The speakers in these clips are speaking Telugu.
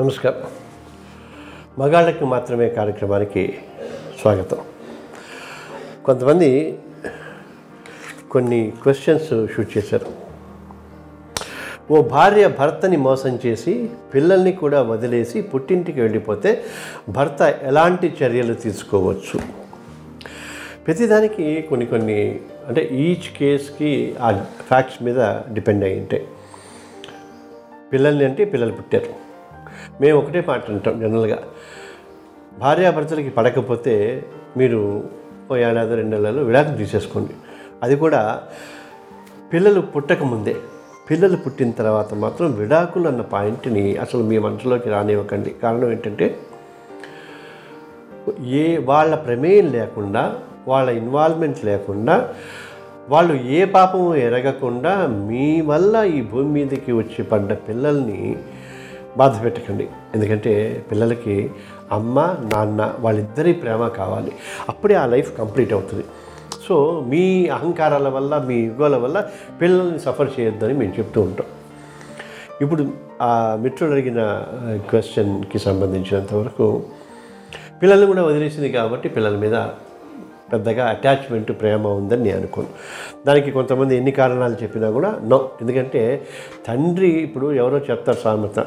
నమస్కారం. మగాళ్ళకి మాత్రమే కార్యక్రమానికి స్వాగతం. కొంతమంది కొన్ని క్వశ్చన్స్ షూట్ చేశారు. ఓ భార్య భర్తని మోసం చేసి పిల్లల్ని కూడా వదిలేసి పుట్టింటికి వెళ్ళిపోతే భర్త ఎలాంటి చర్యలు తీసుకోవచ్చు? ప్రతిదానికి కొన్ని కొన్ని అంటే ఈచ్ కేస్కి ఆ ఫ్యాక్ట్స్ మీద డిపెండ్ అయి ఉంటాయి. పిల్లల్ని అంటే పిల్లలు పుట్టారు. మేము ఒకటే మాట అంటాం జనరల్గా. భార్యాభర్తలకి పడకపోతే మీరు ఓ ఏడాది రెండు నెలలు విడాకులు తీసేసుకోండి. అది కూడా పిల్లలు పుట్టకముందే పిల్లలు పుట్టిన తర్వాత మాత్రం విడాకులు అన్న పాయింట్ని అసలు మీ మనసులోకి రానివ్వకండి. కారణం ఏంటంటే ఏ వాళ్ళ ప్రమేయం లేకుండా వాళ్ళ ఇన్వాల్వ్మెంట్ లేకుండా వాళ్ళు ఏ పాపము ఎరగకుండా మీ వల్ల ఈ భూమి మీదకి వచ్చి పడ్డ పిల్లల్ని బాధ పెట్టకండి. ఎందుకంటే పిల్లలకి అమ్మ నాన్న వాళ్ళిద్దరి ప్రేమ కావాలి. అప్పుడే ఆ లైఫ్ కంప్లీట్ అవుతుంది. సో మీ అహంకారాల వల్ల మీ యుగోల వల్ల పిల్లల్ని సఫర్ చేయొద్దని మేము చెప్తూ ఉంటాం. ఇప్పుడు ఆ మిత్రుడు అడిగిన క్వశ్చన్కి సంబంధించినంత వరకు పిల్లల్ని కూడా వదిలేసింది కాబట్టి పిల్లల మీద పెద్దగా అటాచ్మెంట్ ప్రేమ ఉందని నేను అనుకోను. దానికి కొంతమంది ఎన్ని కారణాలు చెప్పినా కూడా నో. ఎందుకంటే తండ్రి ఇప్పుడు ఎవరో చెప్తారు సామెత.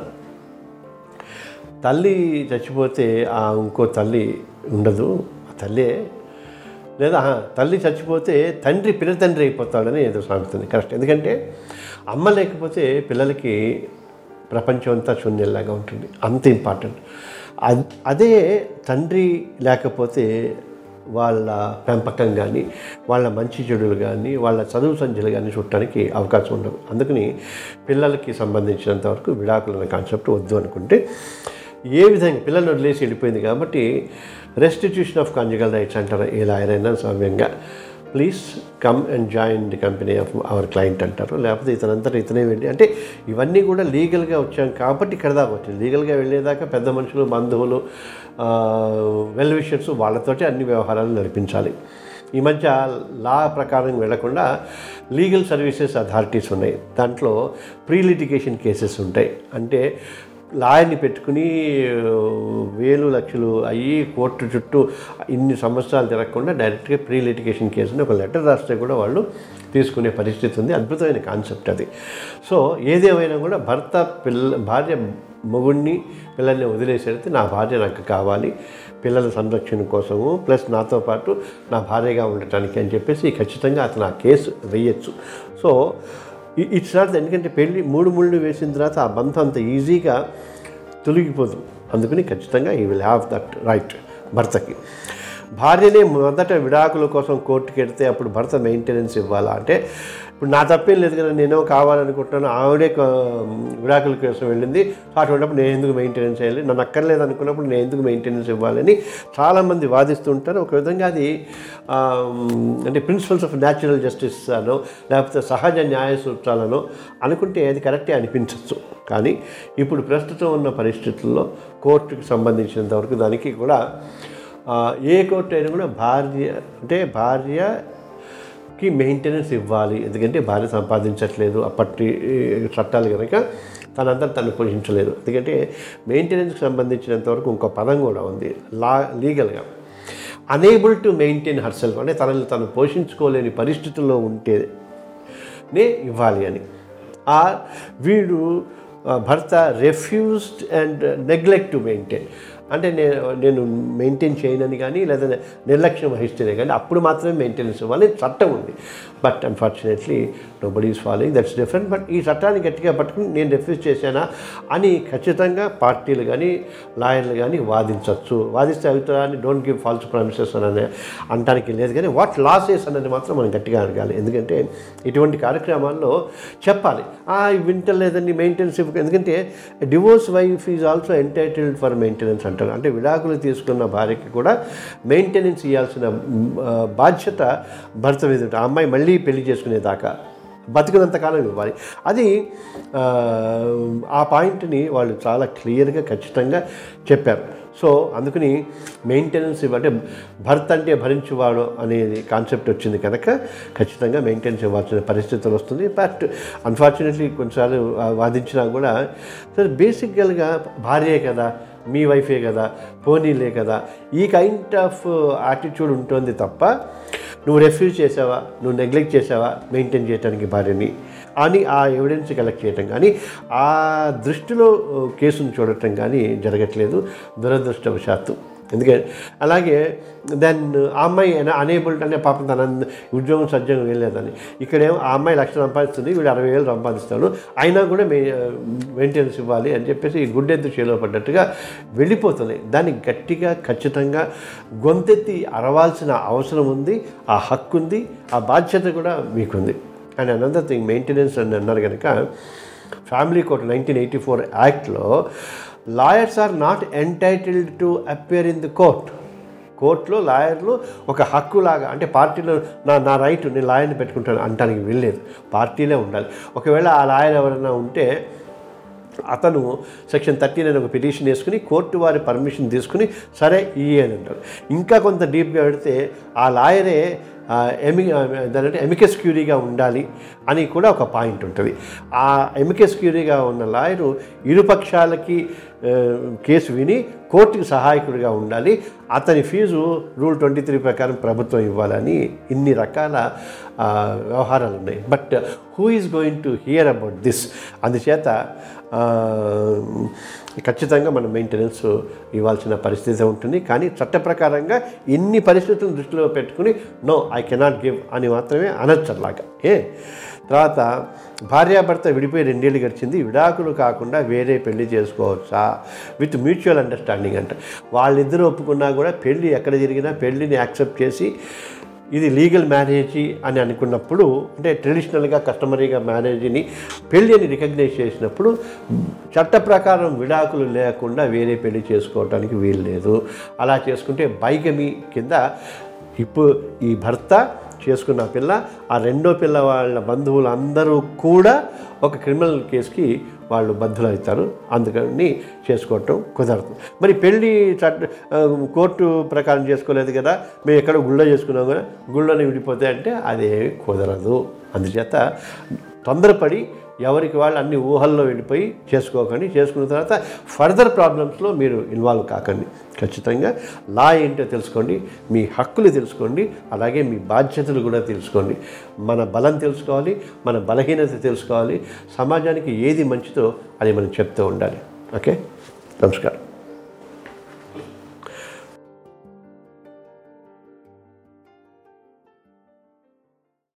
తల్లి చచ్చిపోతే ఆ ఇంకో తల్లి ఉండదు ఆ తల్లే. లేదా తల్లి చచ్చిపోతే తండ్రి పిల్ల తండ్రి అయిపోతాడని ఏదో సాగుతుంది కరెక్ట్. ఎందుకంటే అమ్మ లేకపోతే పిల్లలకి ప్రపంచం అంతా శూన్యంలాగా ఉంటుంది. అంత ఇంపార్టెంట్. అదే తండ్రి లేకపోతే వాళ్ళ పెంపకం కానీ వాళ్ళ మంచి చెడులు కానీ వాళ్ళ చదువు సంధ్యలు కానీ చూడటానికి అవకాశం ఉండదు. అందుకని పిల్లలకి సంబంధించినంత వరకు విడాకులు అనే కాన్సెప్ట్ వద్దు అనుకుంటే ఏ విధంగా పిల్లలు వదిలేసి వెళ్ళిపోయింది కాబట్టి రెస్టిట్యూషన్ ఆఫ్ కాంజుగల్ రైట్స్ అంటారు ఏ లాయర్ అయినా please come and join the company of our client అంటారు. లేకపోతే ఇతనంతటా ఇతనే వెళ్ళి అంటే ఇవన్నీ కూడా లీగల్గా వచ్చాం కాబట్టి ఇక్కడ దాకా వచ్చింది లీగల్గా వెళ్ళేదాకా పెద్ద మనుషులు బంధువులు వెల్ విషర్స్ వాళ్ళతోటి అన్ని వ్యవహారాలు నడిపించాలి. ఈ మధ్య లా ప్రకారం వెళ్ళకుండా లీగల్ సర్వీసెస్ అథారిటీస్ ఉన్నాయి. దాంట్లో ప్రీ లిటిగేషన్ కేసెస్ ఉంటాయి. అంటే లాయర్ని పెట్టుకుని వేలు లక్షలు అయ్యి కోర్టు చుట్టూ ఇన్ని సంవత్సరాలు తిరగకుండా డైరెక్ట్గా ప్రీ లిటిగేషన్ కేసుని ఒక లెటర్ రాస్తే కూడా వాళ్ళు తీసుకునే పరిస్థితి ఉంది. అద్భుతమైన కాన్సెప్ట్ అది. సో ఏదేమైనా కూడా భర్త పిల్ల భార్య మొగుడిని పిల్లల్ని వదిలేసేది నా భార్య నాకు కావాలి పిల్లల సంరక్షణ కోసము ప్లస్ నాతో పాటు నా భార్యగా ఉండటానికి అని చెప్పేసి ఖచ్చితంగా అతను ఆ కేసు వేయచ్చు. సో ఇట్స్ నాట్ ఎందుకంటే పెళ్ళి మూడు ముళ్ళు వేసిన తర్వాత ఆ బంధం అంత ఈజీగా తొలగిపోదు. అందుకని ఖచ్చితంగా ఈ విల్ హ్యావ్ దట్ రైట్ భర్తకి. భార్యనే మొదట విడాకుల కోసం కోర్టుకి వెడితే అప్పుడు భర్త మెయింటెనెన్స్ ఇవ్వాలా అంటే ఇప్పుడు నా తప్పేం లేదు కదా నేనేమో కావాలనుకుంటున్నాను ఆవిడే విడాకుల కోసం వెళ్ళింది. అటువంటిప్పుడు నేను ఎందుకు మెయింటెనెన్స్ చేయాలి? నన్ను అక్కర్లేదు అనుకున్నప్పుడు నేను ఎందుకు మెయింటెనెన్స్ ఇవ్వాలని చాలామంది వాదిస్తుంటారు. ఒక విధంగా అది అంటే ప్రిన్సిపల్స్ ఆఫ్ న్యాచురల్ జస్టిస్ అనో లేకపోతే సహజ న్యాయ సూత్రాలను అనుకుంటే అది కరెక్టే అనిపించవచ్చు కానీ ఇప్పుడు ప్రస్తుతం ఉన్న పరిస్థితుల్లో కోర్టుకి సంబంధించినంత వరకు దానికి కూడా ఏ కోర్టు అయినా కూడా భార్య అంటే భార్య కి మెయింటెనెన్స్ ఇవ్వాలి. ఎందుకంటే భార్య సంపాదించట్లేదు. అప్పటి చట్టాలు కనుక తనంతా తను పోషించలేదు. ఎందుకంటే మెయింటెనెన్స్కి సంబంధించినంత వరకు ఇంకో పదం కూడా ఉంది. లా లీగల్గా అనేబుల్ టు మెయింటైన్ హర్సెల్ అంటే తనని తను పోషించుకోలేని పరిస్థితుల్లో ఉంటేనే ఇవ్వాలి అని. ఆ వీడు భర్త refused and neglect to maintain అంటే నేను నేను మెయింటైన్ చేయనని కానీ లేదా నిర్లక్ష్యం వహిస్తేనే కానీ అప్పుడు మాత్రమే మెయింటెనెన్స్ ఇవ్వాలి చట్టం ఉంది. But unfortunately nobody is following that's different but ఈ చట్టాన్ని గట్టిగా పట్టుకుని నేను రిఫ్యూజ్ చేశానా అని ఖచ్చితంగా పార్టీలు కానీ లాయర్లు కానీ వాదించవచ్చు వాదిస్తే అభిప్రాయాన్ని డోంట్ గివ్ ఫాల్స్ ప్రామిసెస్ అని అనడానికి లేదు కానీ వాట్ లాసెస్ అనేది మాత్రం మనం గట్టిగా అడగాలి. ఎందుకంటే ఇటువంటి కార్యక్రమాల్లో చెప్పాలి. "ఆ, వింటలేదండి మెయింటెనెన్స్ ఎందుకంటే divorce wife is also entitled for maintenance అంటారు. అంటే విడాకులు తీసుకున్న భార్యకి కూడా మెయింటెనెన్స్ ఇవ్వాల్సిన బాధ్యత భర్త మీద ఉంటుంది. ఆ అమ్మాయి మళ్ళీ పెళ్ళి చేసుకునేదాకా బతికినంతకాలం ఇవ్వాలి. అది ఆ, పాయింట్ని వాళ్ళు చాలా క్లియర్గా ఖచ్చితంగా చెప్పారు. సో అందుకని మెయింటెనెన్స్ ఇవ్వ- అంటే భర్త అంటే భరించువాడు అనేది కాన్సెప్ట్ వచ్చింది కనుక ఖచ్చితంగా మెయింటెనెన్స్ ఇవ్వాల్సిన పరిస్థితులు వస్తుంది. బట్ అన్ఫార్చునేట్లీ కొన్నిసార్లు వాదించినా కూడా సరే బేసిక్గా భార్యే కదా మీ వైఫే కదా పోనీలే కదా. ఈ కైండ్ ఆఫ్ యాటిట్యూడ్ ఉంటుంది తప్ప నువ్వు రెఫ్యూజ్ చేసావా నువ్వు నెగ్లెక్ట్ చేసావా మెయింటైన్ చేయడానికి భార్యని అని ఆ ఎవిడెన్స్ కలెక్ట్ చేయటం కానీ ఆ దృష్టిలో uh, కేసును చూడటం కానీ జరగట్లేదు. దురదృష్టవశాత్తు. ఎందుకంటే అలాగే దెన్ ఆ అమ్మాయి అనేబుల్ అనే పాపం తన ఉద్యోగం సజ్జంగా వెళ్ళలేదని ఇక్కడేమో ఆ అమ్మాయి లక్ష సంపాదిస్తుంది వీడు అరవై వేలు సంపాదిస్తాడు. అయినా కూడా మే మెయింటెనెన్స్ ఇవ్వాలి అని చెప్పేసి గుడ్డెత్తు చేలో పడ్డట్టుగా వెళ్ళిపోతుంది. దాన్ని గట్టిగా ఖచ్చితంగా గొంతెత్తి అరవాల్సిన అవసరం ఉంది ఆ హక్కు ఉంది ఆ బాధ్యత కూడా మీకుంది. అండ్ అనదర్ థింగ్ మెయింటెనెన్స్ అని అన్నారు కనుక family court nineteen eighty four యాక్ట్లో lawyers are not entitled to appear in the court. కోర్టులో లాయర్లు ఒక హక్కులాగా అంటే పార్టీలో నా నా రైట్ నేను లాయర్ని పెట్టుకుంటాను అంటానికి వీల్లేదు. పార్టీలే ఉండాలి. ఒకవేళ ఆ లాయర్ ఎవరైనా ఉంటే అతను సెక్షన్ థర్టీన్ అని ఒక పిటిషన్ వేసుకుని కోర్టు వారి పర్మిషన్ తీసుకుని సరే ఈ అని అంటారు ఇంకా కొంత డీప్గా పెడితే ఆ లాయరే ఎమి దానంటే ఎమికెస్ క్యూరీగా ఉండాలి అని కూడా ఒక పాయింట్ ఉంటుంది. ఆ ఎమికెస్ క్యూరీగా ఉన్న లాయరు ఇరుపక్షాలకి కేసు విని కోర్టుకి సహాయకుడిగా ఉండాలి. అతని ఫీజు రూల్ ట్వంటీ త్రీ ప్రకారం ప్రభుత్వం ఇవ్వాలని ఇన్ని రకాల వ్యవహారాలు ఉన్నాయి. But who is going to hear about this? అందుచేత ఖచ్చితంగా మనం మెయింటెనెన్స్ ఇవ్వాల్సిన పరిస్థితి ఉంటుంది. కానీ చట్ట ప్రకారంగా ఇన్ని పరిస్థితులను దృష్టిలో పెట్టుకుని నో ఐ కెనాట్ గివ్ అని మాత్రమే అనొచ్చు అలాగా. ఏ? తర్వాత భార్యాభర్త విడిపోయి రెండేళ్ళు గడిచింది. విడాకులు కాకుండా వేరే పెళ్ళి చేసుకోవచ్చా? విత్ మ్యూచువల్ అండర్స్టాండింగ్ అంట. వాళ్ళిద్దరూ ఒప్పుకున్నా కూడా పెళ్ళి ఎక్కడ జరిగినా పెళ్ళిని యాక్సెప్ట్ చేసి ఇది లీగల్ మ్యారేజీ అని అనుకున్నప్పుడు అంటే ట్రెడిషనల్గా కస్టమరీగా మ్యారేజీని పెళ్ళి అని రికగ్నైజ్ చేసినప్పుడు చట్ట ప్రకారం విడాకులు లేకుండా వేరే పెళ్ళి చేసుకోవడానికి వీలు లేదు అలా చేసుకుంటే బైగమి కింద ఇప్పుడు ఈ భర్త చేసుకున్న పిల్ల ఆ రెండో పిల్ల వాళ్ళ బంధువులు అందరూ కూడా ఒక క్రిమినల్ కేసుకి వాళ్ళు బద్దులవుతారు అందుకని చేసుకోవటం కుదరదు. మరి పెళ్ళి చట్ట కోర్టు ప్రకారం చేసుకోలేదు కదా మేము ఎక్కడ గుళ్ళో చేసుకున్నాం కదా గుళ్ళోనే విడిపోతే అంటే అదేమి కుదరదు. అందుచేత తొందరపడి ఎవరికి వాళ్ళు అన్ని ఊహల్లో వెళ్ళిపోయి చేసుకోకండి. చేసుకున్న తర్వాత ఫర్దర్ ప్రాబ్లమ్స్లో మీరు ఇన్వాల్వ్ కాకండి. ఖచ్చితంగా లా ఏంటో తెలుసుకోండి. మీ హక్కులు తెలుసుకోండి. అలాగే మీ బాధ్యతలు కూడా తెలుసుకోండి. మన బలం తెలుసుకోవాలి. మన బలహీనత తెలుసుకోవాలి. సమాజానికి ఏది మంచిదో అది మనం చెప్తూ ఉండాలి. ఓకే? నమస్కారం.